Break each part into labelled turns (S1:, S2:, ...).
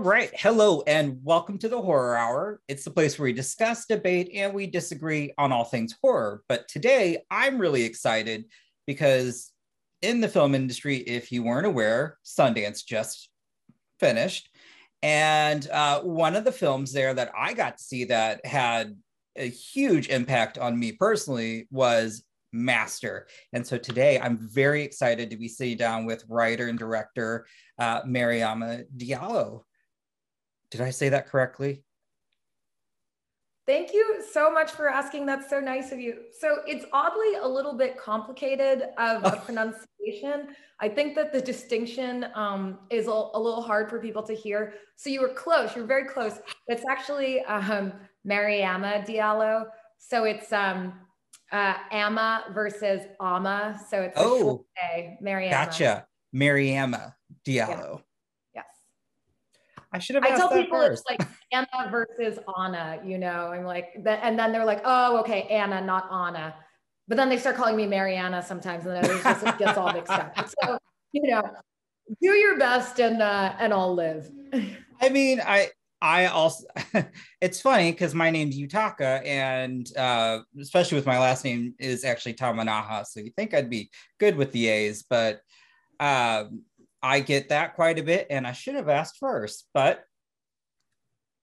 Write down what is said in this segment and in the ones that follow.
S1: All
S2: right. Hello and welcome to the Horror Hour. It's the place where we discuss, debate, and we disagree on all things horror. But today I'm really excited because in the film industry, if you weren't aware, Sundance just finished. And uh, one of the films there that I got to see that had a huge impact on me personally was Master. And so today I'm very excited to be sitting down with writer and director uh, Mariama Diallo. Did I say that correctly?
S3: Thank you so much for asking. That's so nice of you. So it's oddly a little bit complicated of a pronunciation. I think that the distinction um, is a, a, little hard for people to hear. So you were close. You're very close. It's actually um, Mariama Diallo. So it's um, uh, Amma versus Ama. So it's
S2: oh,
S3: a Mariama.
S2: Gotcha. Mariama Diallo.
S3: Yeah.
S2: I should have.
S3: I tell people
S2: first.
S3: it's like Anna versus Anna, you know, I'm like, and then they're like, oh, okay, Anna, not Anna. But then they start calling me Mariana sometimes, and then it just it gets all mixed up. So, you know, do your best and uh, and I'll live.
S2: I mean, I I also it's funny because my name's Yutaka, and uh, especially with my last name is actually Tamanaha, so you think I'd be good with the A's, but um, I get that quite a bit, and I should have asked first, but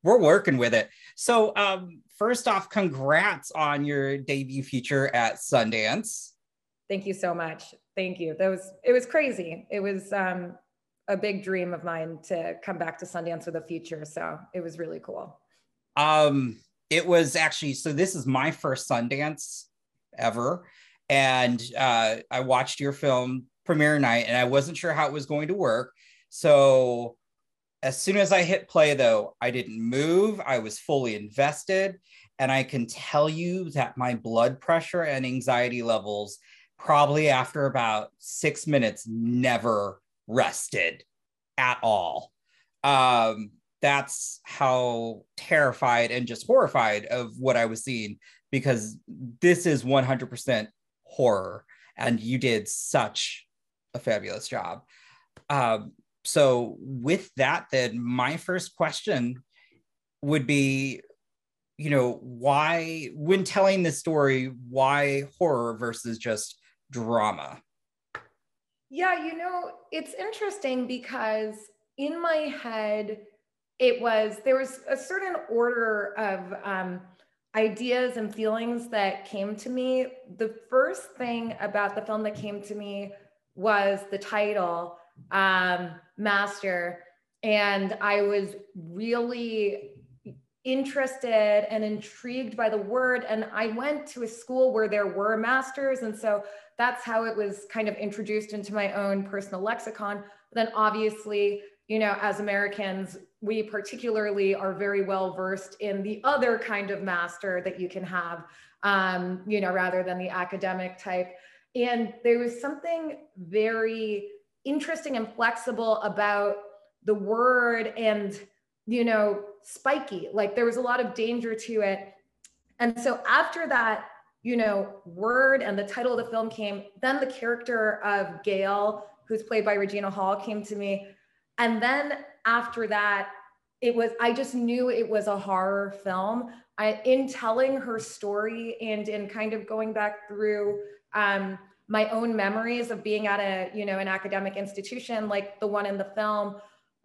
S2: we're working with it. So, um, first off, congrats on your debut feature at Sundance.
S3: Thank you so much. Thank you. That was it was crazy. It was um, a big dream of mine to come back to Sundance with a feature. So it was really cool.
S2: Um, it was actually so. This is my first Sundance ever, and uh, I watched your film premiere night, and I wasn't sure how it was going to work. So as soon as I hit play, though, I didn't move. I was fully invested. And I can tell you that my blood pressure and anxiety levels, probably after about six minutes, never rested at all. Um, that's how terrified and just horrified of what I was seeing because this is 100% horror. And you did such a fabulous job. Um, so with that then my first question would be you know why when telling this story why horror versus just drama
S3: yeah you know it's interesting because in my head it was there was a certain order of um, ideas and feelings that came to me the first thing about the film that came to me was the title um, master. And I was really interested and intrigued by the word. And I went to a school where there were masters. And so that's how it was kind of introduced into my own personal lexicon. But then obviously, you know, as Americans, we particularly are very well versed in the other kind of master that you can have, um, you know, rather than the academic type. And there was something very interesting and flexible about the word and you know spiky like there was a lot of danger to it. And so after that you know word and the title of the film came then the character of gail who's played by regina hall came to me. And then after that it was i just knew it was a horror film. I, in telling her story and in kind of going back through um, my own memories of being at a you know an academic institution like the one in the film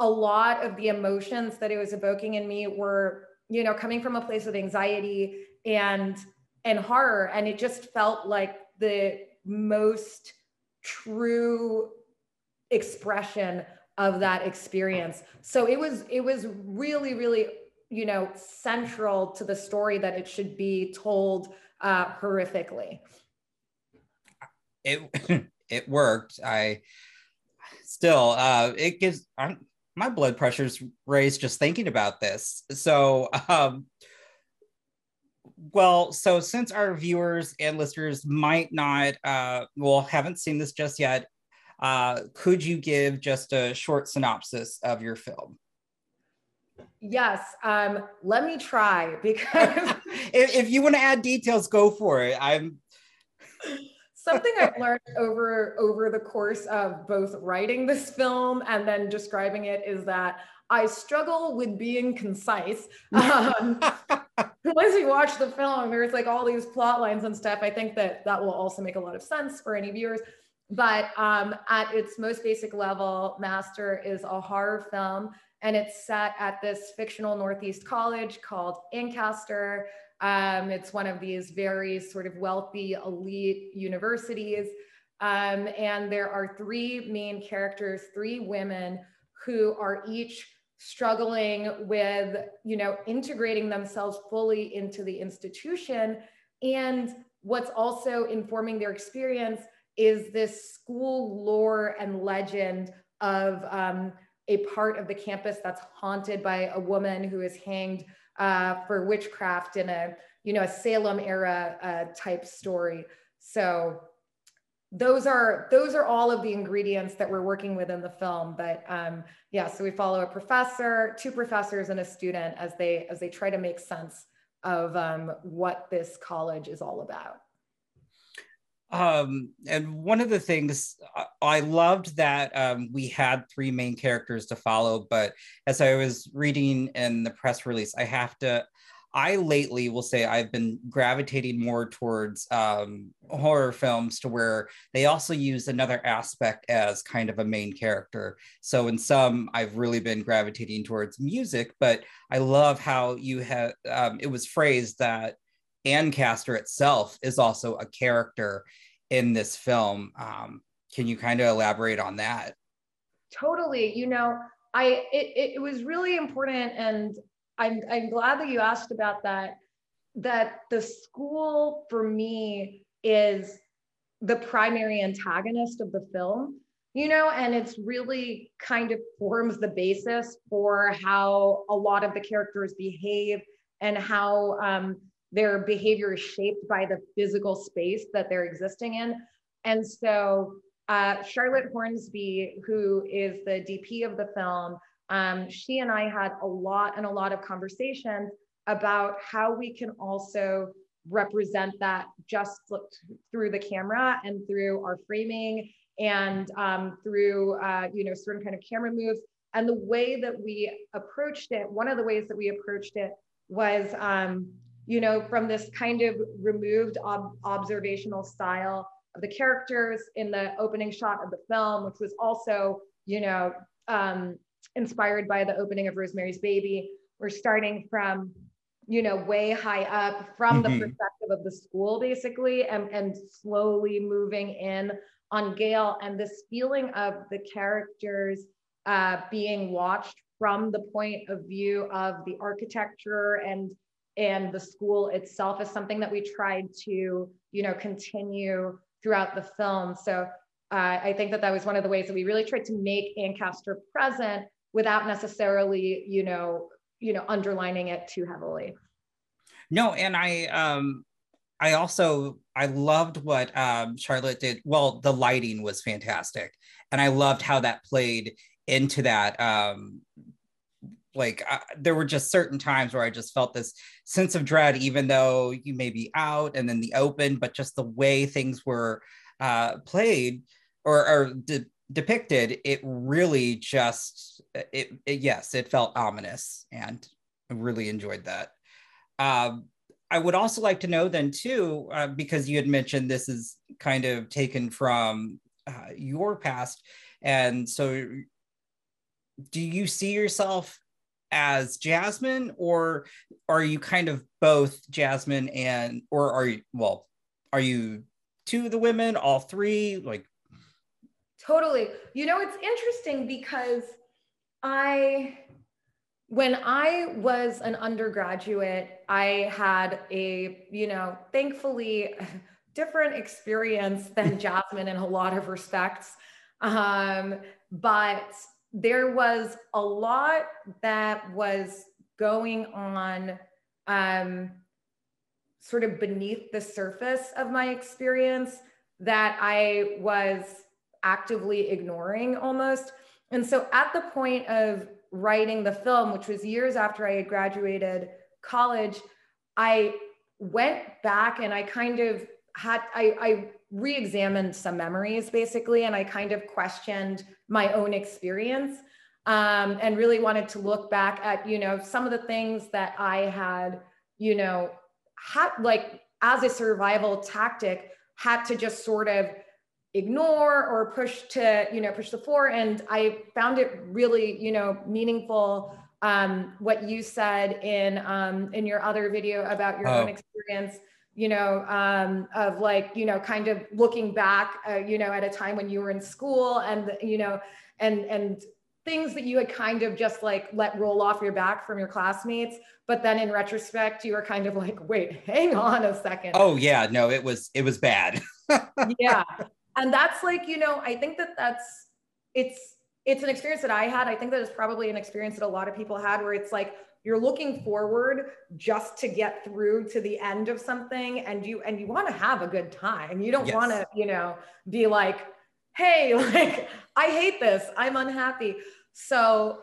S3: a lot of the emotions that it was evoking in me were you know coming from a place of anxiety and and horror. And it just felt like the most true expression of that experience. So it was it was really really you know central to the story that it should be told uh, horrifically
S2: it it worked. I still uh it gives I'm, my blood pressure's raised just thinking about this. So um well, so since our viewers and listeners might not, uh, well, haven't seen this just yet, uh, could you give just a short synopsis of your film?
S3: Yes, um, let me try because
S2: if, if, you want to add details, go for it. I'm
S3: something I've learned over over the course of both writing this film and then describing it is that I struggle with being concise. Um, once you watch the film, there's like all these plot lines and stuff. I think that that will also make a lot of sense for any viewers. But um, at its most basic level, Master is a horror film and it's set at this fictional Northeast college called Ancaster. Um, it's one of these very sort of wealthy elite universities. Um, and there are three main characters, three women who are each struggling with, you know, integrating themselves fully into the institution. And what's also informing their experience is this school lore and legend of um, a part of the campus that's haunted by a woman who is hanged uh, for witchcraft in a you know a Salem era uh, type story. So those are those are all of the ingredients that we're working with in the film. But um, yeah, so we follow a professor, two professors, and a student as they as they try to make sense of um, what this college is all about
S2: um, and one of the things I loved that um, we had three main characters to follow, but as I was reading in the press release, I have to. I lately will say I've been gravitating more towards um, horror films to where they also use another aspect as kind of a main character. So in some, I've really been gravitating towards music, but I love how you have um, it was phrased that Ancaster itself is also a character in this film. Um, can you kind of elaborate on that?
S3: Totally. You know, I it, it was really important, and I'm I'm glad that you asked about that. That the school for me is the primary antagonist of the film you know and it's really kind of forms the basis for how a lot of the characters behave and how um, their behavior is shaped by the physical space that they're existing in. And so uh, Charlotte Hornsby, who is the DP of the film, um, she and I had a lot and a lot of conversations about how we can also represent that just through the camera and through our framing and um, through uh, you know certain kind of camera moves and the way that we approached it one of the ways that we approached it was um, you know, from this kind of removed ob- observational style of the characters in the opening shot of the film, which was also, you know, um, inspired by the opening of Rosemary's Baby. We're starting from, you know, way high up from mm-hmm. the perspective of the school, basically, and, and slowly moving in on Gail and this feeling of the characters uh, being watched from the point of view of the architecture and and the school itself is something that we tried to you know continue throughout the film. So uh, i think that that was one of the ways that we really tried to make ancaster present without necessarily you know you know underlining it too heavily.
S2: No and i um i also i loved what um charlotte did. Well the lighting was fantastic and i loved how that played into that um like I, there were just certain times where I just felt this sense of dread, even though you may be out and in the open, but just the way things were uh, played or, or de- depicted, it really just it, it, yes, it felt ominous, and I really enjoyed that. Um, I would also like to know then too, uh, because you had mentioned this is kind of taken from uh, your past, and so do you see yourself as Jasmine, or are you kind of both Jasmine and, or are you, well, are you two of the women, all three? Like,
S3: totally. You know, it's interesting because I, when I was an undergraduate, I had a, you know, thankfully different experience than Jasmine in a lot of respects. Um, but there was a lot that was going on um, sort of beneath the surface of my experience that I was actively ignoring almost. And so at the point of writing the film, which was years after I had graduated college, I went back and I kind of had, I, I re examined some memories basically, and I kind of questioned my own experience um, and really wanted to look back at, you know, some of the things that I had, you know, had like as a survival tactic, had to just sort of ignore or push to you know push the floor and i found it really you know meaningful um, what you said in um, in your other video about your oh. own experience you know um, of like you know kind of looking back uh, you know at a time when you were in school and you know and and things that you had kind of just like let roll off your back from your classmates but then in retrospect you were kind of like wait hang on a second.
S2: Oh yeah no it was it was bad.
S3: Yeah and that's like you know i think that that's it's it's an experience that i had. I think that is probably an experience that a lot of people had where it's like you're looking forward just to get through to the end of something and you and you want to have a good time you don't yes. want to you know be like hey like i hate this i'm unhappy so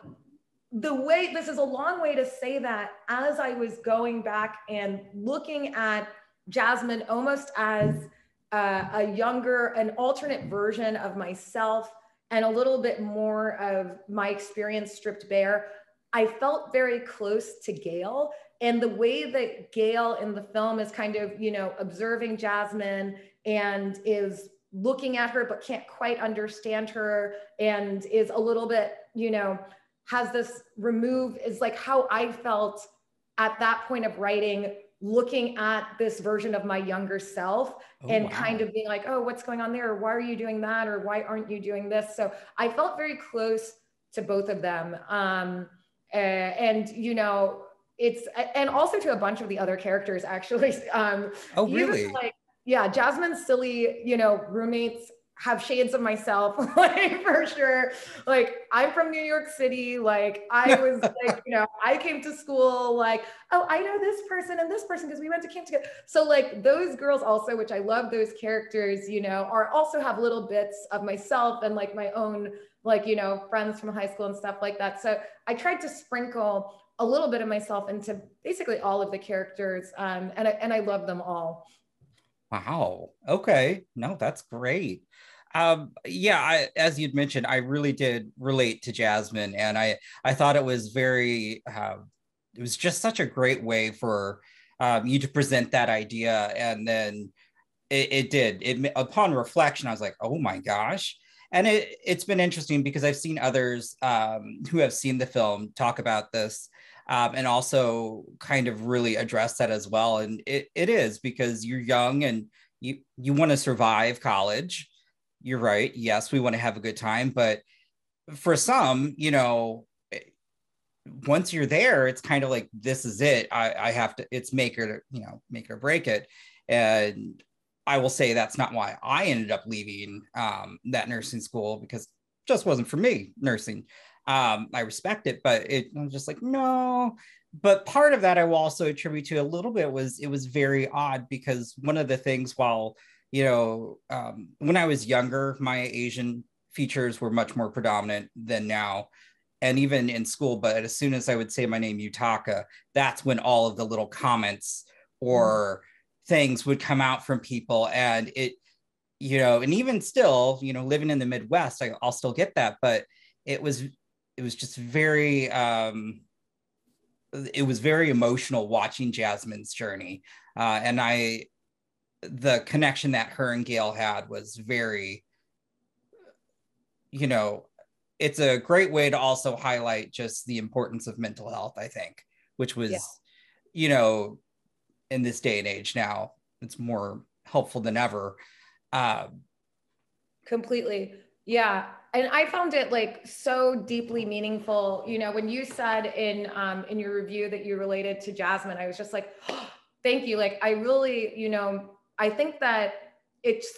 S3: the way this is a long way to say that as i was going back and looking at jasmine almost as uh, a younger, an alternate version of myself and a little bit more of my experience stripped bare. I felt very close to Gail. And the way that Gail in the film is kind of, you know, observing Jasmine and is looking at her but can't quite understand her and is a little bit, you know, has this remove is like how I felt at that point of writing looking at this version of my younger self oh, and wow. kind of being like, oh, what's going on there? Or why are you doing that? Or why aren't you doing this? So I felt very close to both of them. Um, uh, and, you know, it's, and also to a bunch of the other characters actually. Um,
S2: oh, really?
S3: Like, yeah, Jasmine's silly, you know, roommates have shades of myself, like for sure. Like I'm from New York City. Like I was like, you know, I came to school like, oh, I know this person and this person because we went to camp together. So like those girls also, which I love those characters, you know, are also have little bits of myself and like my own like, you know, friends from high school and stuff like that. So I tried to sprinkle a little bit of myself into basically all of the characters. Um, and I, and I love them all.
S2: Wow. Okay. No, that's great. Um, yeah, I, as you'd mentioned, I really did relate to Jasmine, and I I thought it was very uh, it was just such a great way for um, you to present that idea, and then it, it did. It upon reflection, I was like, oh my gosh. And it, it's been interesting because I've seen others um, who have seen the film talk about this um, and also kind of really address that as well. And it, it is because you're young and you you want to survive college you're right. Yes, we want to have a good time, but for some, you know, once you're there, it's kind of like this is it. I, I have to. It's make or you know make or break it, and I will say that's not why I ended up leaving um, that nursing school because just wasn't for me nursing. Um, I respect it, but it was just like no. But part of that I will also attribute to a little bit was it was very odd because one of the things while you know, um, when I was younger, my Asian features were much more predominant than now. And even in school, but as soon as I would say my name, Yutaka that's when all of the little comments or mm. Things would come out from people. And it, you know, and even still, you know, living in the Midwest, I, I'll still get that. But it was, it was just very, um, it was very emotional watching Jasmine's journey. Uh, and I, the connection that her and Gail had was very, you know, it's a great way to also highlight just the importance of mental health, I think, which was, yeah. you know, in this day and age now, it's more helpful than ever. Um,
S3: Completely. Yeah. And I found it like so deeply meaningful. You know, when you said in um, in your review that you related to Jasmine, I was just like, oh, thank you. Like I really, you know, I think that it's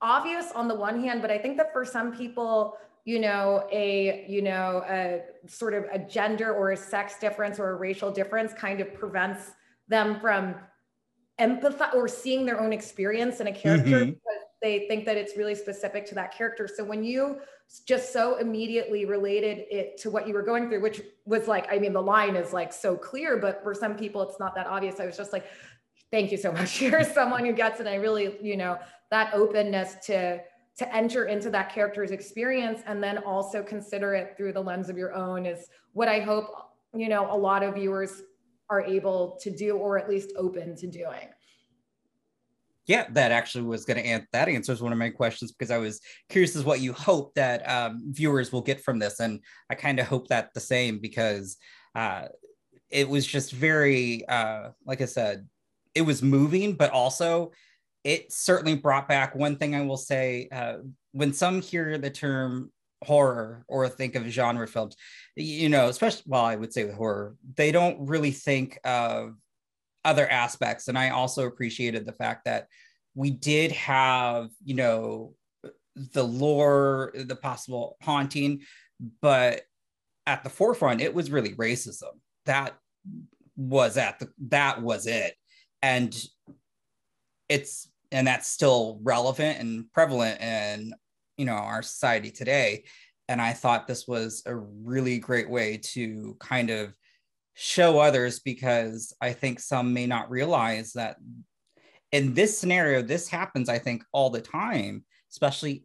S3: obvious on the one hand, but I think that for some people, you know, a, you know, a sort of a gender or a sex difference or a racial difference kind of prevents them from empathize or seeing their own experience in a character mm-hmm. because they think that it's really specific to that character. So when you just so immediately related it to what you were going through, which was like, I mean, the line is like so clear, but for some people, it's not that obvious. I was just like, thank you so much. You're someone who gets it. I really, you know, that openness to to enter into that character's experience and then also consider it through the lens of your own is what I hope, you know, a lot of viewers are able to do or at least open to doing.
S2: Yeah, that actually was going to answer that answers one of my questions because I was curious as what you hope that um, viewers will get from this, and I kind of hope that the same because uh, it was just very, uh, like I said, it was moving, but also it certainly brought back one thing I will say uh, when some hear the term horror or think of genre films, you know, especially well, I would say with horror, they don't really think of other aspects. And I also appreciated the fact that we did have, you know, the lore, the possible haunting, but at the forefront, it was really racism. That was at the that was it. And it's and that's still relevant and prevalent in you know our society today. And i thought this was a really great way to kind of show others because i think some may not realize that in this scenario this happens i think all the time especially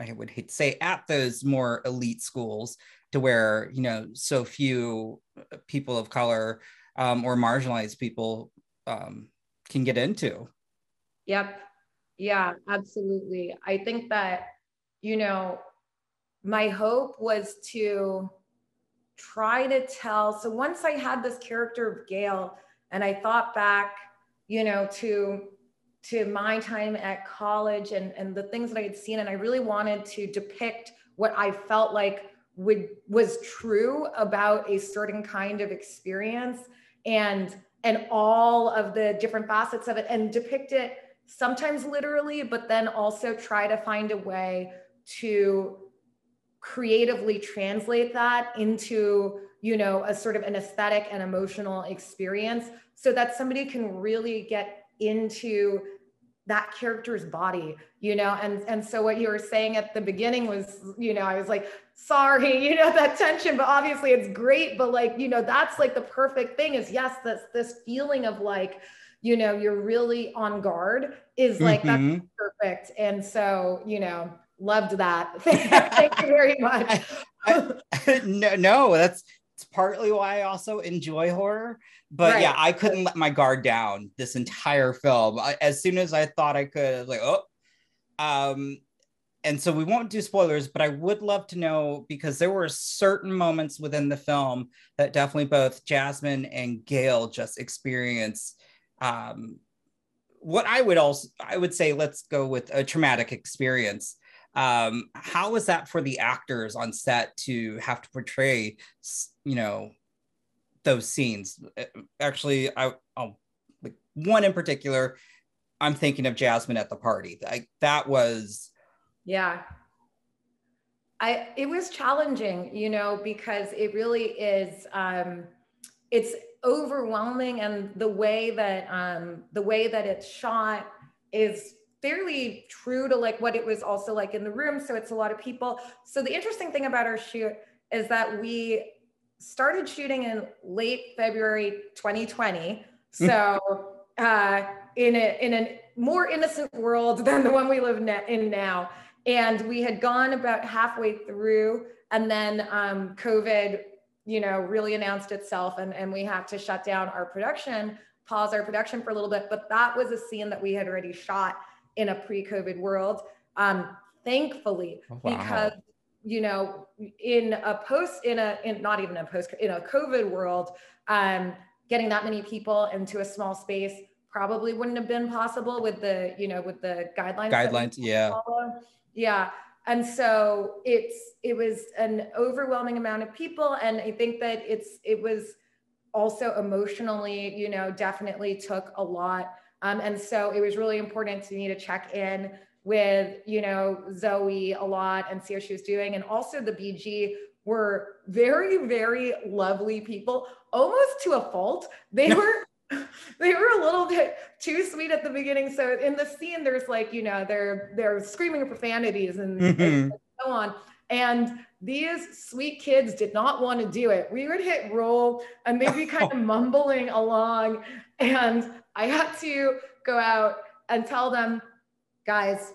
S2: i would hate to say at those more elite schools to where you know so few people of color um, or marginalized people um, can get into.
S3: Yep. Yeah absolutely. I think that you know my hope was to try to tell. So once I had this character of Gail and I thought back, you know, to to my time at college and, and the things that I had seen, and I really wanted to depict what I felt like would was true about a certain kind of experience and and all of the different facets of it and depict it sometimes literally, but then also try to find a way to creatively translate that into you know a sort of an aesthetic and emotional experience so that somebody can really get into that character's body you know and and so what you were saying at the beginning was you know i was like sorry you know that tension but obviously it's great but like you know that's like the perfect thing is yes that's this feeling of like you know you're really on guard is like mm-hmm. that's perfect and so you know loved that. Thank you very much. I,
S2: I, no, no, that's it's partly why I also enjoy horror. But right. yeah, I couldn't let my guard down this entire film. I, as soon as I thought I could, I was like, oh. Um, and so we won't do spoilers, but I would love to know because there were certain moments within the film that definitely both Jasmine and Gail just experienced um, what I would also I would say let's go with a traumatic experience um, how was that for the actors on set to have to portray you know those scenes? Uh, actually i I'll, like one in particular i'm thinking of jasmine at the party. Like that was
S3: yeah. I it was challenging you know because it really is um it's overwhelming and the way that um the way that it's shot is fairly true to like what it was also like in the room. So it's a lot of people. So the interesting thing about our shoot is that we started shooting in late February 2020. Hmm. So uh, in a in a more innocent world than the one we live in now. And we had gone about halfway through, and then um, COVID, you know, really announced itself, and, and we had to shut down our production, pause our production for a little bit. But that was a scene that we had already shot in a pre-COVID world. Um, thankfully, wow. because you know, in a post, in a, in not even a post, in a COVID world, um, getting that many people into a small space probably wouldn't have been possible with the, you know, with the guidelines.
S2: Guidelines, yeah.
S3: Follow. Yeah. And so it's, it was an overwhelming amount of people. And I think that it's, it was also emotionally, you know, definitely took a lot um, and so it was really important to me to check in with, you know, Zoe a lot and see how she was doing. And also the BG were very, very lovely people, almost to a fault. They were they were a little bit too sweet at the beginning. So in the scene, there's like, you know, they're they're screaming profanities and, mm-hmm. and so on. And these sweet kids did not want to do it. We would hit roll and they'd be kind of mumbling along. And I had to go out and tell them, guys,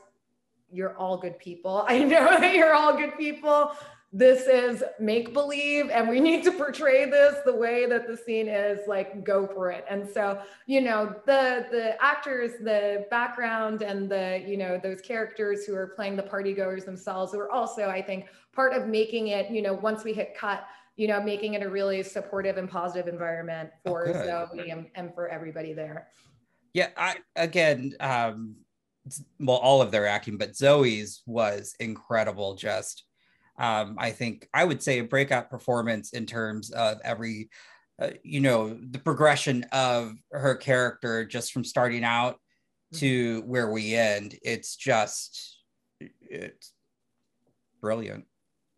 S3: you're all good people. I know that you're all good people this is make believe and we need to portray this the way that the scene is like go for it and so you know the the actors the background and the you know those characters who are playing the party goers themselves were also i think part of making it you know once we hit cut you know making it a really supportive and positive environment oh, for oh, zoe and, and for everybody there
S2: yeah i again um well all of their acting but zoe's was incredible just um, I think I would say a breakout performance in terms of every, uh, you know, the progression of her character just from starting out mm-hmm. to where we end. It's just, it's brilliant.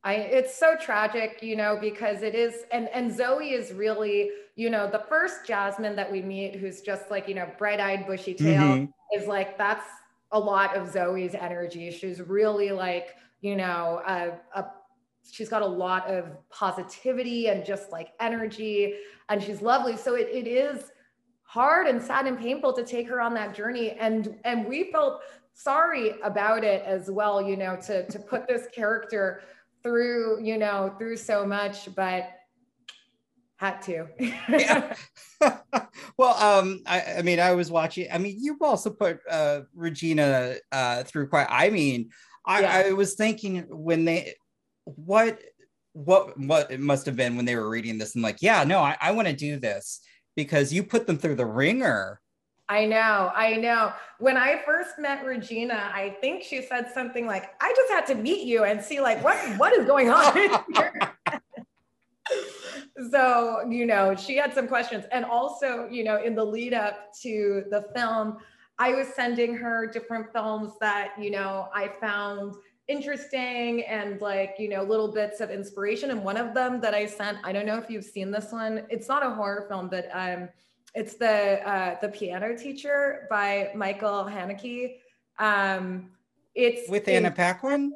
S3: I, it's so tragic, you know, because it is, and and Zoe is really, you know, the first Jasmine that we meet, who's just like, you know, bright-eyed, bushy tail, mm-hmm. is like that's a lot of Zoe's energy. She's really like you know, a, a she's got a lot of positivity and just like energy and she's lovely so it, it is hard and sad and painful to take her on that journey and and we felt sorry about it as well you know to to put this character through you know through so much but had to. Yeah.
S2: Well um I, I mean i was watching i mean you also put uh regina uh through quite i mean I, yeah. I was thinking when they what what what it must have been when they were reading this and like yeah no i, I want to do this because you put them through the wringer
S3: I know, I know. When I first met Regina, I think she said something like, "I just had to meet you and see like what what is going on." so, you know, she had some questions and also, you know, in the lead up to the film, I was sending her different films that, you know, I found interesting and like, you know, little bits of inspiration. And one of them that I sent, I don't know if you've seen this one. It's not a horror film, but um, it's the uh, the piano teacher by Michael Haneke. Um, it's
S2: with Anna Paquin.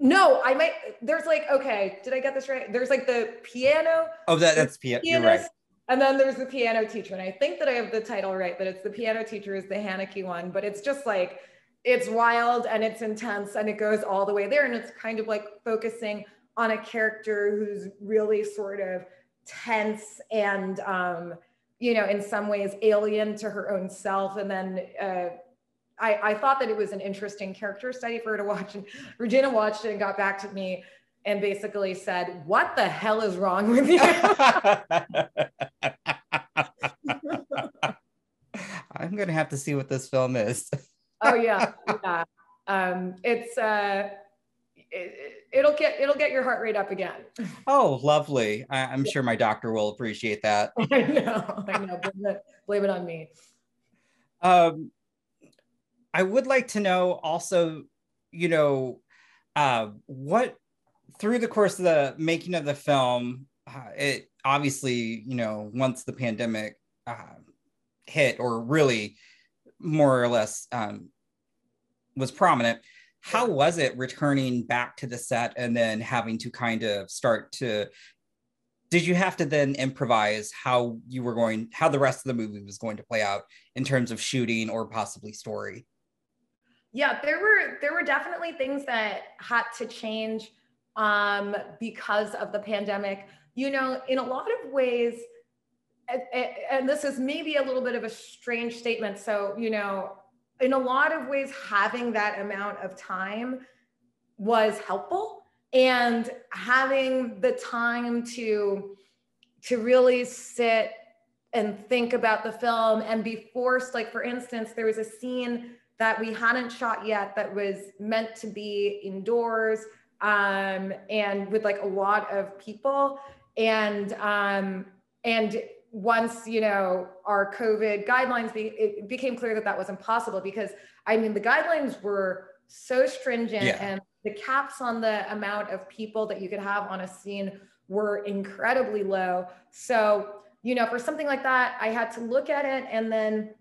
S3: No, I might. There's like, okay, did I get this right? There's like the piano.
S2: Oh, that that's piano. You're right.
S3: And then there's the piano teacher. And I think that I have the title right, that it's the piano teacher is the Haneke one, but it's just like, it's wild and it's intense and it goes all the way there. And it's kind of like focusing on a character who's really sort of tense and, um, you know, in some ways alien to her own self. And then uh, I, I thought that it was an interesting character study for her to watch. And Regina watched it and got back to me and basically said, What the hell is wrong with you?
S2: I'm going to have to see what this film is.
S3: oh, yeah. Yeah. Um, it's, uh, it, will get it'll get your heart rate up again.
S2: Oh, lovely! I, am sure my doctor will appreciate that.
S3: I know, I know. Blame it, blame it on me.
S2: Um, I would like to know also, you know, uh, what through the course of the making of the film, uh, it obviously, you know, once the pandemic uh, hit or really more or less um, was prominent, how was it returning back to the set and then having to kind of start to did you have to then improvise how you were going how the rest of the movie was going to play out in terms of shooting or possibly story
S3: yeah there were there were definitely things that had to change um, because of the pandemic. You know, in a lot of ways, and, and this is maybe a little bit of a strange statement. So, you know, in a lot of ways, having that amount of time was helpful and having the time to to really sit and think about the film and be forced like for instance there was a scene that we hadn't shot yet that was meant to be indoors um, and with like a lot of people. And um, and once you know our COVID guidelines, be, it became clear that that was impossible because I mean the guidelines were so stringent yeah. and the caps on the amount of people that you could have on a scene were incredibly low. So you know, for something like that, I had to look at it and then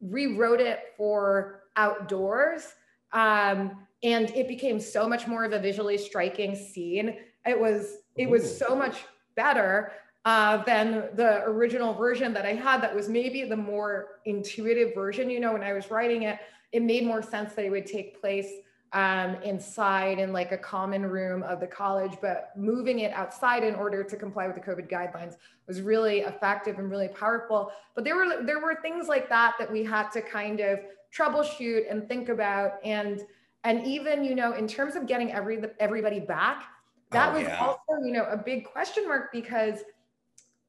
S3: rewrote it for outdoors. Um, and it became so much more of a visually striking scene. It was it was so much better uh, than the original version that I had. That was maybe the more intuitive version. You know, when I was writing it, it made more sense that it would take place um, inside in like a common room of the college, but moving it outside in order to comply with the COVID guidelines was really effective and really powerful. But there were there were things like that that we had to kind of troubleshoot and think about, and and even you know in terms of getting every everybody back, that oh, was yeah. also you know a big question mark because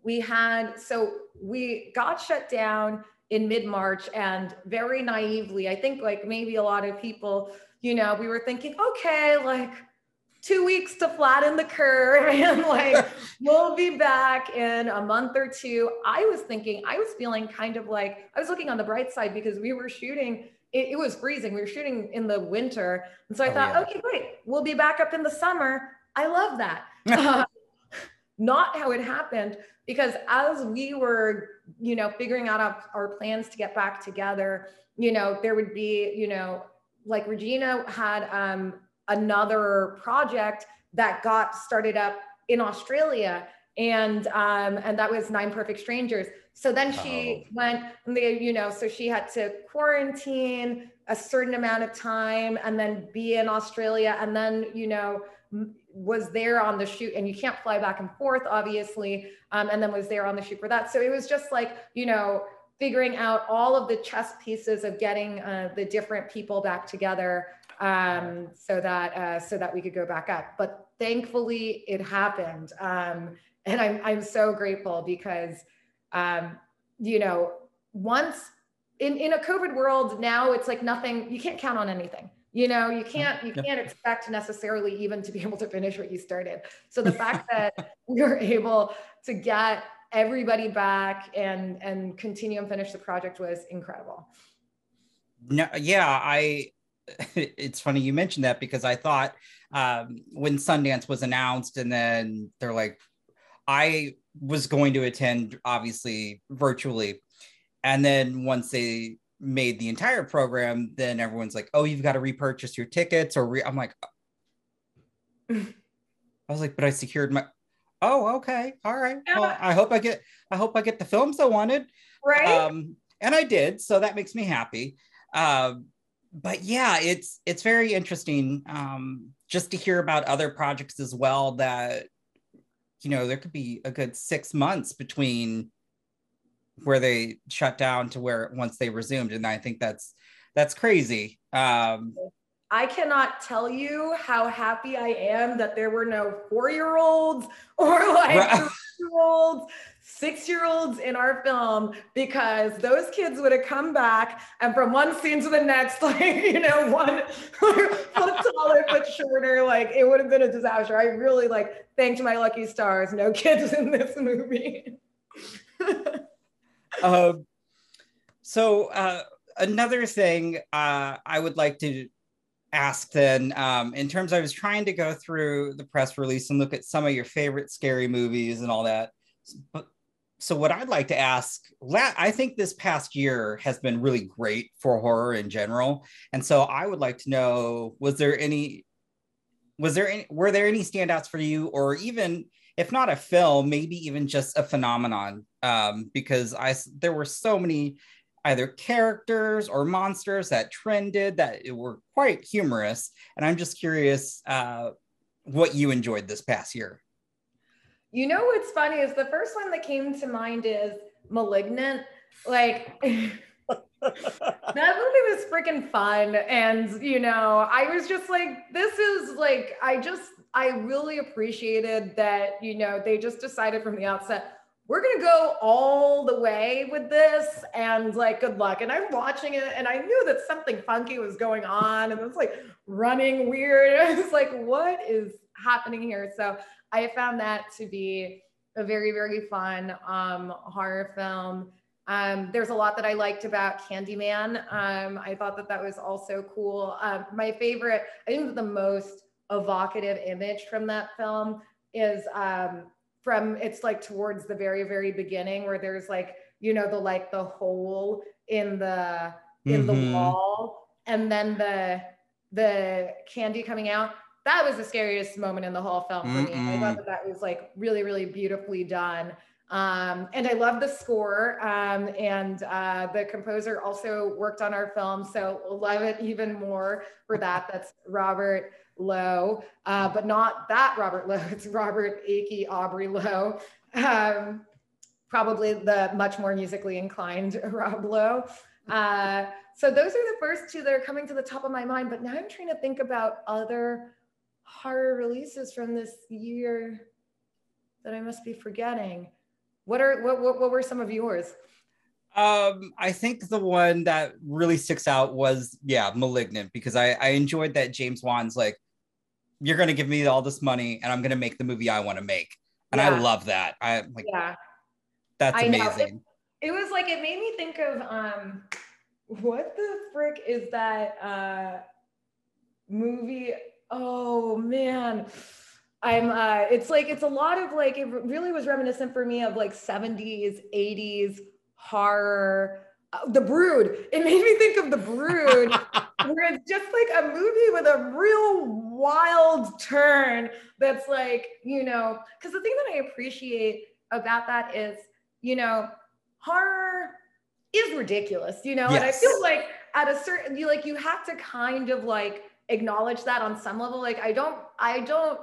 S3: we had so we got shut down in mid-march and very naively i think like maybe a lot of people you know, we were thinking, okay, like two weeks to flatten the curve and like we'll be back in a month or two. I was thinking, I was feeling kind of like I was looking on the bright side because we were shooting. It, it was freezing. We were shooting in the winter. And so I oh, thought, yeah. okay, great. We'll be back up in the summer. I love that. uh, not how it happened because as we were, you know, figuring out our, plans to get back together, you know, there would be, you know, like Regina had um, another project that got started up in Australia, and um, and that was Nine Perfect Strangers. So then she oh. went, and they, you know, so she had to quarantine a certain amount of time, and then be in Australia, and then you know was there on the shoot and you can't fly back and forth obviously um, and then was there on the shoot for that so it was just like you know figuring out all of the chess pieces of getting uh, the different people back together um, so that uh, so that we could go back up. But thankfully, it happened, um, and I'm I'm so grateful because um, you know once in in a COVID world now it's like nothing. You can't count on anything. You know, you can't you can't expect necessarily even to be able to finish what you started. So the fact that we were able to get everybody back and and continue and finish the project was incredible.
S2: No, yeah, I. It's funny you mentioned that because I thought um, when Sundance was announced, and then they're like, I was going to attend, obviously virtually, and then once they made the entire program, then everyone's like, "Oh, you've got to repurchase your tickets," or re-. I'm like, I was like, "But I secured my." oh okay all right well i hope i get i hope i get the films i wanted
S3: right
S2: um and i did so that makes me happy um but yeah it's it's very interesting um just to hear about other projects as well that you know there could be a good six months between where they shut down to where once they resumed and i think that's that's crazy um
S3: I cannot tell you how happy I am that there were no four year olds or like year olds, six year olds in our film because those kids would have come back and from one scene to the next, like, you know, one foot taller, foot shorter, like it would have been a disaster. I really like thanked my lucky stars. No kids in this movie.
S2: Um, so, uh, another thing uh, I would like to ask then um, in terms i was trying to go through the press release and look at some of your favorite scary movies and all that. But so what i'd like to ask i think this past year has been really great for horror in general. And so i would like to know was there any was there any were there any standouts for you? Or even if not a film maybe even just a phenomenon um, because i there were so many either characters or monsters that trended that were quite humorous. And I'm just curious uh, what you enjoyed this past year.
S3: You know what's funny is the first one that came to mind is Malignant. Like, that movie was freaking fun. And, you know, I was just like, this is like, I just, I really appreciated that, you know, they just decided from the outset, we're gonna go all the way with this and like good luck. And i'm watching it and i knew that something funky was going on and it was like running weird. I was like what is happening here? So i found that to be a very very fun um, horror film. Um, there's a lot that i liked about candyman. Um, i thought that that was also cool. Um, my favorite i think the most evocative image from that film is um, from it's like towards the very very beginning where there's like you know the like the hole in the in
S2: Mhm.
S3: the wall and then the the candy coming out. That was the scariest moment in the whole film for me. I thought that that was like really really beautifully done. Um, and i love the score um, and uh, the composer also worked on our film so love it even more for that. That's robert lowe uh, but not that robert lowe it's robert aiki aubrey lowe um, probably the much more musically inclined Rob Lowe. Uh, so those are the first two that are coming to the top of my mind. But now I'm trying to think about other horror releases from this year that I must be forgetting. What are what what, what were some of yours?
S2: Um, I think the one that really sticks out was yeah, Malignant, because I, I enjoyed that James Wan's like, you're gonna give me all this money and I'm gonna make the movie I want to make. And I love that. I like
S3: Yeah,
S2: that's amazing.
S3: it was like it made me think of um, what the frick is that uh, movie? Oh man. I'm uh it's like it's a lot of like it really was reminiscent for me of like 70s 80s horror uh, the brood. It made me think of the brood where it's just like a movie with a real wild turn that's like you know because the thing that i appreciate about that is you know horror is ridiculous you know and i feel like at a certain you like you have to kind of like acknowledge that on some level. Like i don't i don't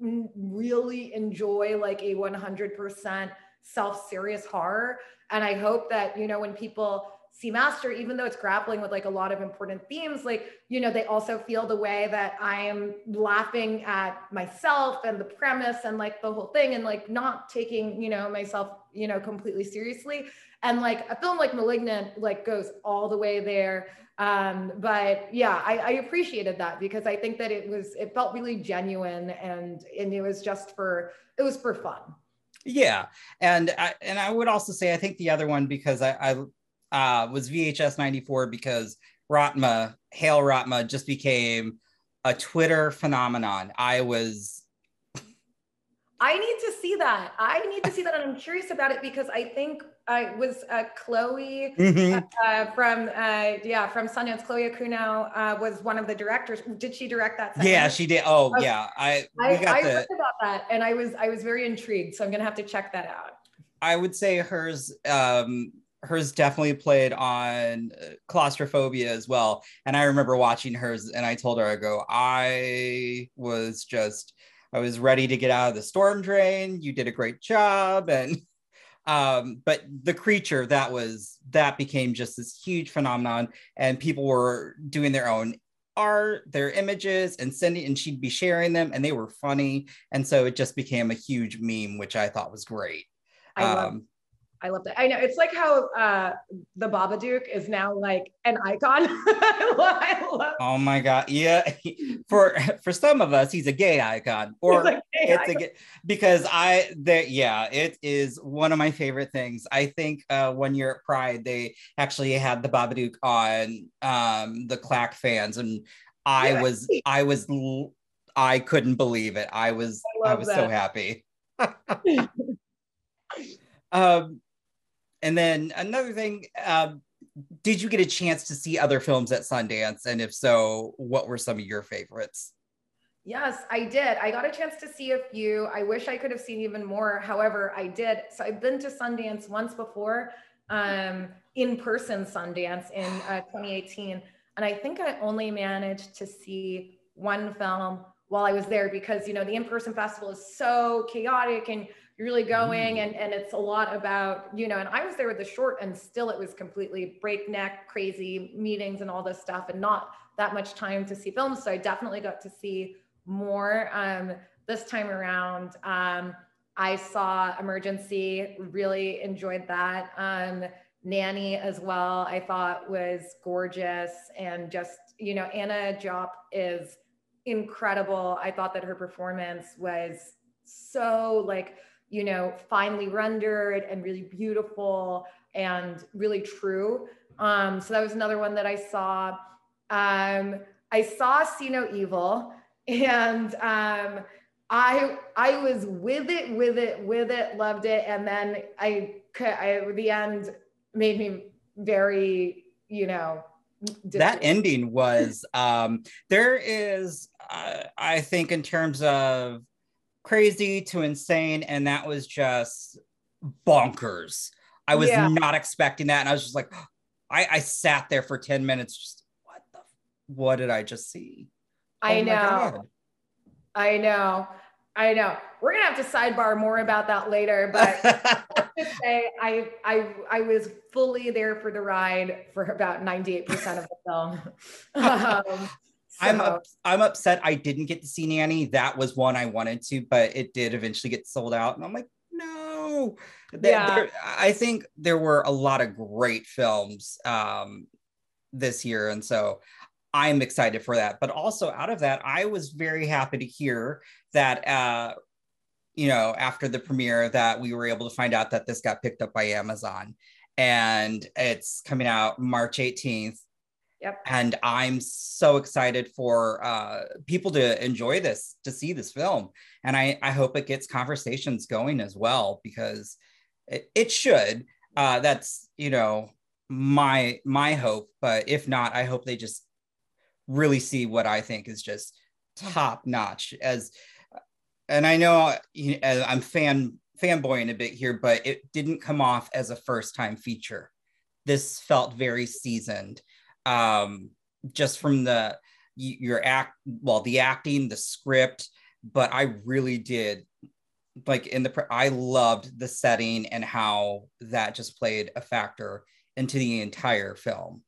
S3: really enjoy like a 100% self-serious horror. And i hope that you know when people see master even though it's grappling with like a lot of important themes like you know they also feel the way that i am laughing at myself and the premise and like the whole thing and like not taking you know myself you know completely seriously. And like a film like malignant like goes all the way there. Um but yeah I, I appreciated that because i think that it was it felt really genuine and and it was just for it was for fun
S2: Yeah, and I, and I would also say I think the other one because I, I uh, was VHS '94 because Raatma, Hail Raatma, just became a Twitter phenomenon. I was
S3: I need to see that. I need to see that. And I'm curious about it because I think I was uh, Chloe
S2: Mhm.
S3: uh, from, uh, yeah, from Sundance. Chloe Okuno uh, was one of the directors. Did she direct that? second
S2: yeah, she did. Oh
S3: Okay.
S2: yeah, I we
S3: I,
S2: got
S3: I
S2: the.
S3: read about that and I was, I was very intrigued. So I'm going to have to check that out.
S2: I would say hers um hers definitely played on uh, claustrophobia as well. And I remember watching hers and I told her I go I was just I was ready to get out of the storm drain. You did a great job and um but the creature that was that became just this huge phenomenon and people were doing their own art their images and sending and she'd be sharing them and they were funny. And so it just became a huge meme which i thought was great.
S3: I
S2: um,
S3: I love that. I know it's like how uh, the Babadook is now like an icon. I love, I love
S2: Oh my god, yeah. For for some of us, he's a gay icon, or
S3: it's like, hey,
S2: it's a gay, because I there yeah, it is one of my favorite things. I think uh, one year at Pride they actually had the Babadook on um, the Clack fans, and I
S3: Yeah.
S2: was I was I couldn't believe it. I was
S3: I
S2: I, was so happy. um, and then another thing. Um, did you get a chance to see other films at Sundance? And if so, what were some of your favorites?
S3: Yes, I did. I got a chance to see a few. I wish I could have seen even more. However, I did. So I've been to Sundance once before, um, in person Sundance in uh, 2018. And I think I only managed to see one film while I was there because, you know, the in person festival is so chaotic and you're really going and, and it's a lot about, you know, and I was there with the short and still it was completely breakneck, crazy meetings and all this stuff and not that much time to see films. So I definitely got to see more um, this time around. Um, I saw Emergency, really enjoyed that. Um, Nanny as well, I thought was gorgeous and just, you know, Anna Diop is incredible. I thought that her performance was so like, you know, finely rendered and really beautiful and really true. Um, so that was another one that I saw. Um, I saw See No Evil, and um, I I was with it, with it, with it, loved it, and then I, I the end made me very, you know,
S2: that ending was um there is uh, I think in terms of crazy to insane, and that was just bonkers. I was yeah. not expecting that, and I was just like, I, I sat there for ten minutes, just what the, what did I just see?
S3: I oh know, I know, I know. We're gonna have to sidebar more about that later, but say I I I was fully there for the ride for about ninety eight percent of the film. um.
S2: I'm up, I'm upset I didn't get to see Nanny. That was one I wanted to, but it did eventually get sold out, and I'm like, no. Yeah. There, I think there were a lot of great films um, this year, and so I'm excited for that. But also out of that, I was very happy to hear that. Uh, you know, after the premiere, that we were able to find out that this got picked up by Amazon, and it's coming out March 18th
S3: Yep.
S2: And I'm so excited for uh, people to enjoy this, to see this film. And I, I hope it gets conversations going as well, because it, it should. Uh, that's, you know, my my hope. But if not, I hope they just really see what I think is just top notch as and I know you know, I'm fan fanboying a bit here, but it didn't come off as a first time feature. This felt very seasoned um, just from the your act, well, the acting, the script, but I really did like in the I loved the setting and how that just played a factor into the entire film.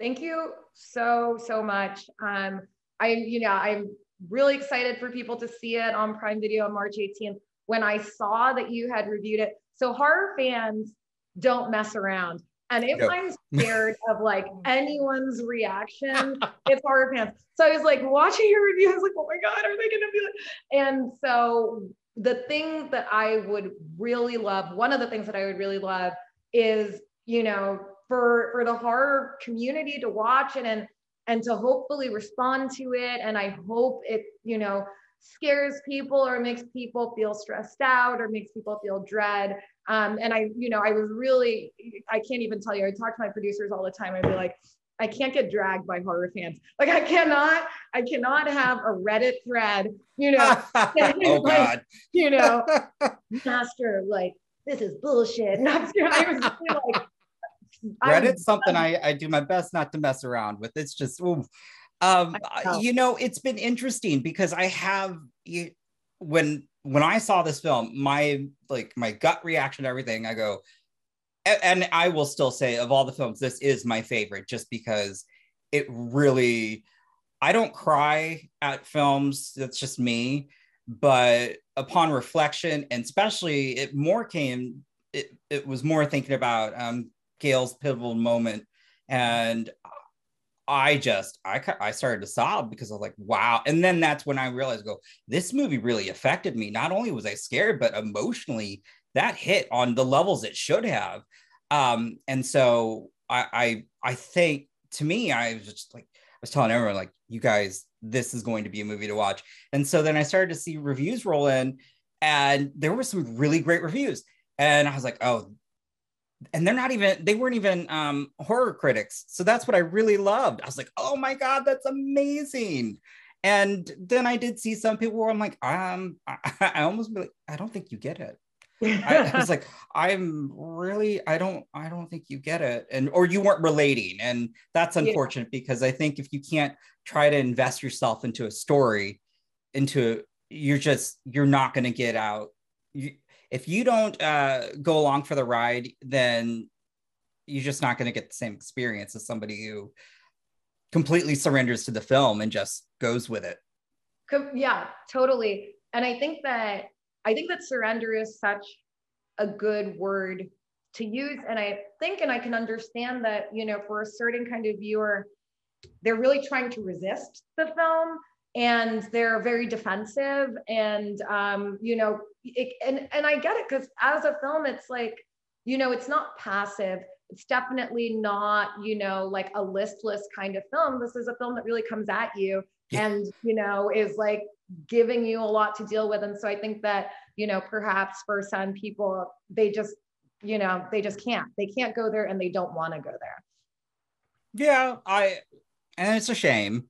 S3: Thank you so so much. Um, I you know I'm really excited for people to see it on Prime Video on March 18th. When I saw that you had reviewed it, so horror fans don't mess around. And if I'm scared of like anyone's reaction, it's horror pants. So I was like watching your review, I was like, oh my God, are they gonna be like? And so the thing that I would really love, one of the things that I would really love is, you know, for for the horror community to watch it and and to hopefully respond to it. And I hope it, you know, scares people or makes people feel stressed out or makes people feel dread. Um, and I, you know, I was really, I can't even tell you, I talk to my producers all the time. I'd be like, I can't get dragged by horror fans. Like I cannot, I cannot have a Reddit thread, you know,
S2: oh like, God.
S3: you know, master, like this is bullshit. And I was, I was like,
S2: Reddit's something I, I do my best not to mess around with. It's just, ooh. um, know. you know, it's been interesting because I have, you, when when I saw this film, my like my gut reaction, to everything, I go, and, I will still say of all the films, this is my favorite, just because it really. I don't cry at films. That's just me. But upon reflection, and especially it more came, it, it was more thinking about um, Gail's pivotal moment. And I just I I started to sob because I was like, wow. And then that's when I realized, go, this movie really affected me. Not only was I scared, but emotionally that hit on the levels it should have. Um, and so I I I think to me, I was just like I was telling everyone, like, you guys, this is going to be a movie to watch. And so then I started to see reviews roll in, and there were some really great reviews. And I was like, oh, and they're not even they weren't even um horror critics. So that's what i really loved. I was like oh my god that's amazing. And then i did see some people where i'm like um i, I almost like i don't think you get it. I, I was like i'm really i don't i don't think you get it. And or you weren't relating. And that's unfortunate yeah. because i think if you can't try to invest yourself into a story into you're just you're not going to get out. You, if you don't uh, go along for the ride, then you're just not going to get the same experience as somebody who completely surrenders to the film and just goes with it.
S3: Yeah, totally. And I think that I think that surrender is such a good word to use. And I think and I can understand that, you know, for a certain kind of viewer, they're really trying to resist the film and they're very defensive and um, you know it, and and i get it because as a film it's like you know it's not passive. It's definitely not you know like a listless kind of film. This is a film that really comes at you yeah. and you know is like giving you a lot to deal with. And so i think that you know perhaps for some people they just you know they just can't. They can't go there and they don't want to go there.
S2: Yeah i and it's a shame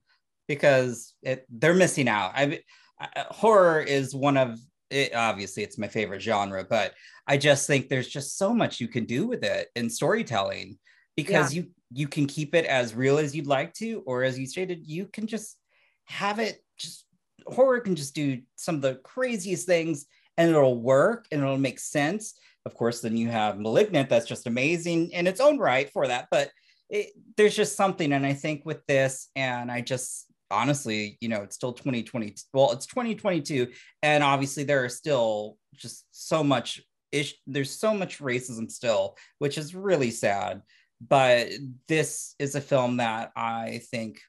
S2: because it, they're missing out I, I horror is one of it, obviously it's my favorite genre but i just think there's just so much you can do with it in storytelling because yeah. you you can keep it as real as you'd like to or as you stated you can just have it just horror can just do some of the craziest things and it'll work and it'll make sense of course then you have malignant that's just amazing in its own right for that but it, there's just something and i think with this and i just honestly you know it's still 2020 well it's 2022 and obviously there are still just so much ish there's so much racism still which is really sad but this is a film that i think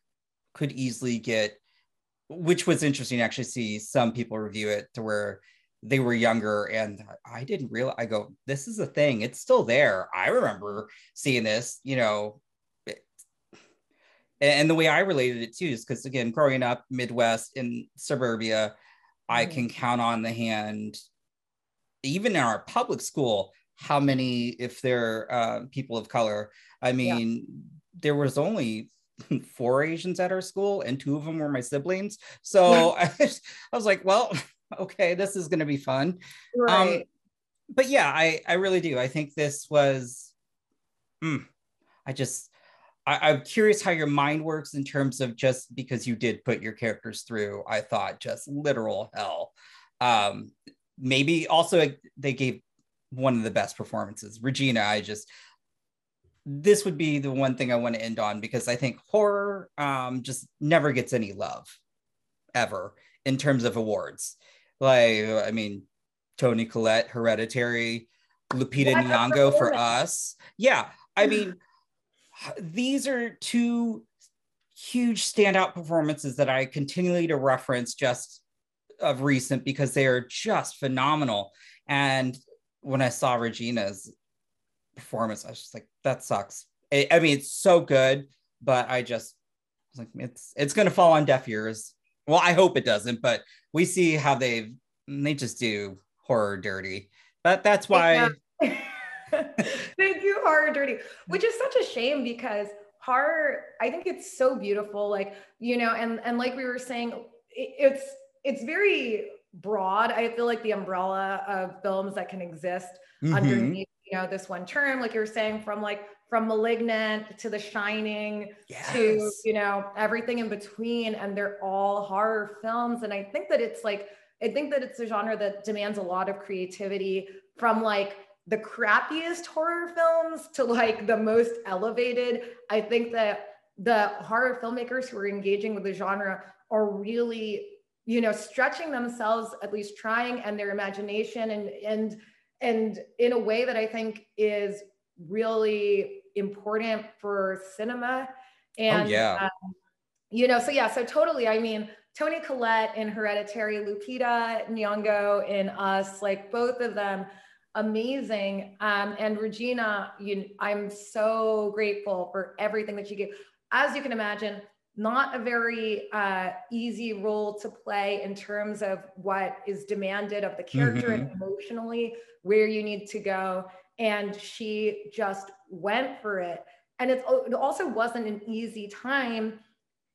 S2: could easily get which was interesting to actually see some people review it to where they were younger and I didn't realize I go, this is a thing. It's still there. I remember seeing this, you know. And the way I related it too is because again, growing up Midwest in suburbia, mm-hmm. I can count on the hand, even in our public school, how many, if they're uh, people of color. I mean, yeah. there was only four Asians at our school, and two of them were my siblings. So I, I was like, well, okay, this is going to be fun. Um, right. Um, but yeah, I I really do. I think this was. Mm, I just. I, I'm curious how your mind works in terms of just because you did put your characters through. I thought just literal hell. Um, maybe also they gave one of the best performances. Regina, I just this would be the one thing I want to end on because I think horror um, just never gets any love ever in terms of awards. Like, I mean, Toni Collette, Hereditary, Lupita Nyong'o for us. Yeah, I mean, these are two huge standout performances that I continually to reference just of recent because they are just phenomenal. And when I saw Regina's performance, I was just like, that sucks. I, I mean, it's so good, but I just like it's it's gonna fall on deaf ears. Well, I hope it doesn't, but we see how they they just do horror dirty. But that's why
S3: they you, horror dirty, which is such a shame because horror, I think it's so beautiful. Like, you know, and and like we were saying, it's it's very broad. I feel like the umbrella of films that can exist mm-hmm. underneath you know this one term like you were saying from like from malignant to the shining yes. to you know everything in between and they're all horror films and i think that it's like i think that it's a genre that demands a lot of creativity from like the crappiest horror films to like the most elevated i think that the horror filmmakers who are engaging with the genre are really you know stretching themselves at least trying and their imagination and and and in a way that I think is really important for cinema. And
S2: oh, yeah.
S3: Um, you know, so yeah, so totally. I mean, Toni Collette in Hereditary, Lupita Nyong'o in Us, like both of them, amazing. Um, and Regina, you, I'm so grateful for everything that she gave. As you can imagine, not a very uh, easy role to play in terms of what is demanded of the character mm-hmm. and emotionally where you need to go and she just went for it and it also wasn't an easy time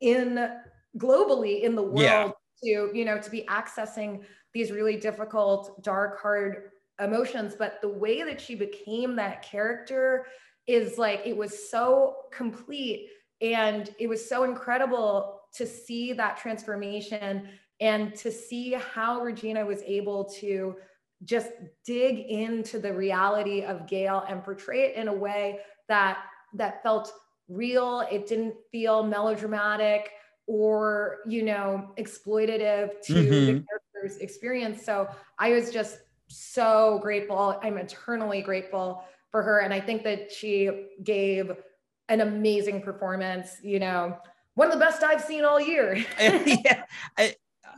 S3: in globally in the world yeah. to you know to be accessing these really difficult dark hard emotions but the way that she became that character is like it was so complete and it was so incredible to see that transformation and to see how Regina was able to just dig into the reality of Gail and portray it in a way that that felt real. It didn't feel melodramatic or you know exploitative to mm-hmm. the character's experience. So I was just so grateful. I'm eternally grateful for her, and I think that she gave an amazing performance. You know, one of the best I've seen all year.
S2: yeah, I,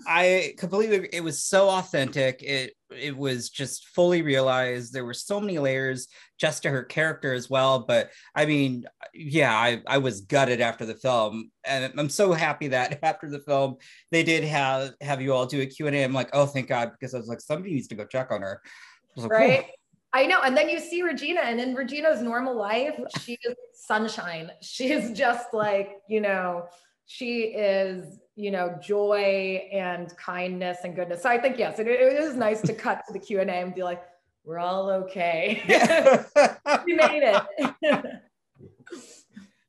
S2: I completely it was so authentic. It it was just fully realized. There were so many layers just to her character as well. But I mean, yeah, I, I was gutted after the film. And I'm so happy that after the film they did have have you all do a Q&A. I'm like, oh thank God, because I was like, somebody needs to go check on her.
S3: Like, right. I know. And then you see Regina, and in Regina's normal life, she is sunshine. She is just like, you know, she is you know joy and kindness and goodness. So i think yes it, it is nice to cut to the q&a and be like we're all okay. We made it.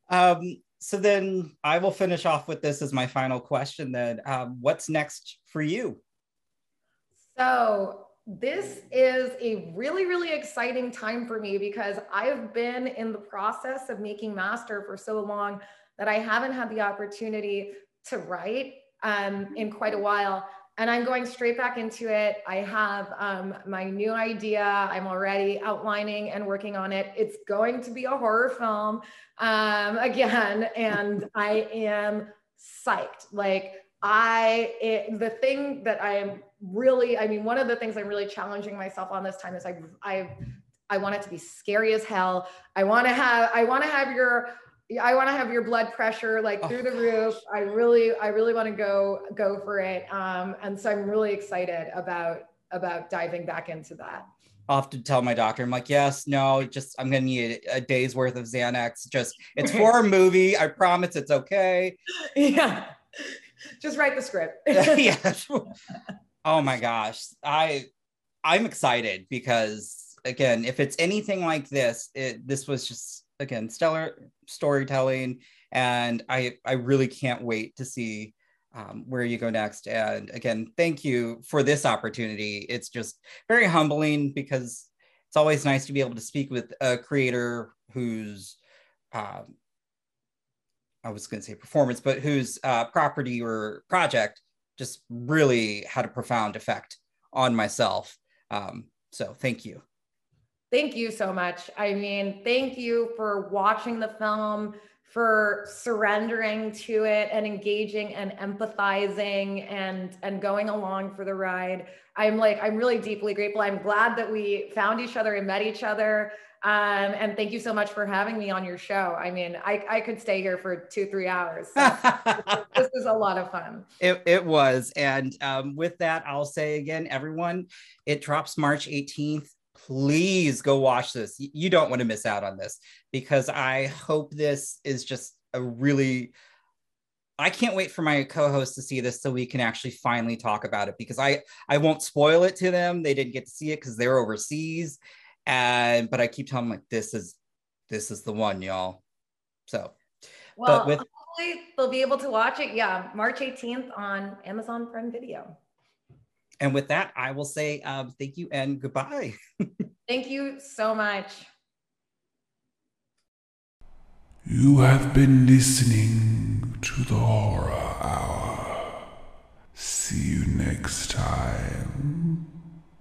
S2: Um, so then i will finish off with this as my final question then. Um, what's next for you?
S3: So this is a really really exciting time for me because i've been in the process of making master for so long that I haven't had the opportunity to write um, in quite a while. And I'm going straight back into it. I have um, my new idea. I'm already outlining and working on it. It's going to be a horror film um, again. And I am psyched. Like, I, it, the thing that I am really, I mean, one of the things I'm really challenging myself on this time is I, I, I want it to be scary as hell. I want to have, I want to have your I want to have your blood pressure like oh, through the roof. I really, I really want to go go for it. Um, and so I'm really excited about about diving back into that.
S2: I'll have to tell my doctor. I'm like, yes, no, just I'm gonna need a, day's worth of Xanax. Just it's for a movie. I promise it's okay.
S3: Yeah. Just write the script.
S2: yeah. Oh my gosh. I I'm excited because again, if it's anything like this, it this was just again stellar storytelling and i i really can't wait to see um, where you go next. And again thank you for this opportunity. It's just very humbling because it's always nice to be able to speak with a creator whose um, i was going to say performance but whose uh, property or project just really had a profound effect on myself. Um, so thank you
S3: Thank you so much. I mean, thank you for watching the film, for surrendering to it and engaging and empathizing and and going along for the ride. I'm like I'm really deeply grateful. I'm glad that we found each other and met each other. Um, and thank you so much for having me on your show. I mean, I, I could stay here for two, three hours. So this is a lot of fun.
S2: It, it was. And um, with that, I'll say again, everyone, it drops March 18th please go watch this. You don't want to miss out on this because I hope this is just a really I can't wait for my co-host to see this so we can actually finally talk about it because I I won't spoil it to them. They didn't get to see it because they're overseas. And but I keep telling them like this is this is the one, y'all. So
S3: well, but with hopefully they'll be able to watch it. Yeah, March 18th on Amazon Prime Video.
S2: And with that, I will say um, thank you and goodbye.
S3: thank you so much.
S4: You have been listening to the Horror Hour. See you next time.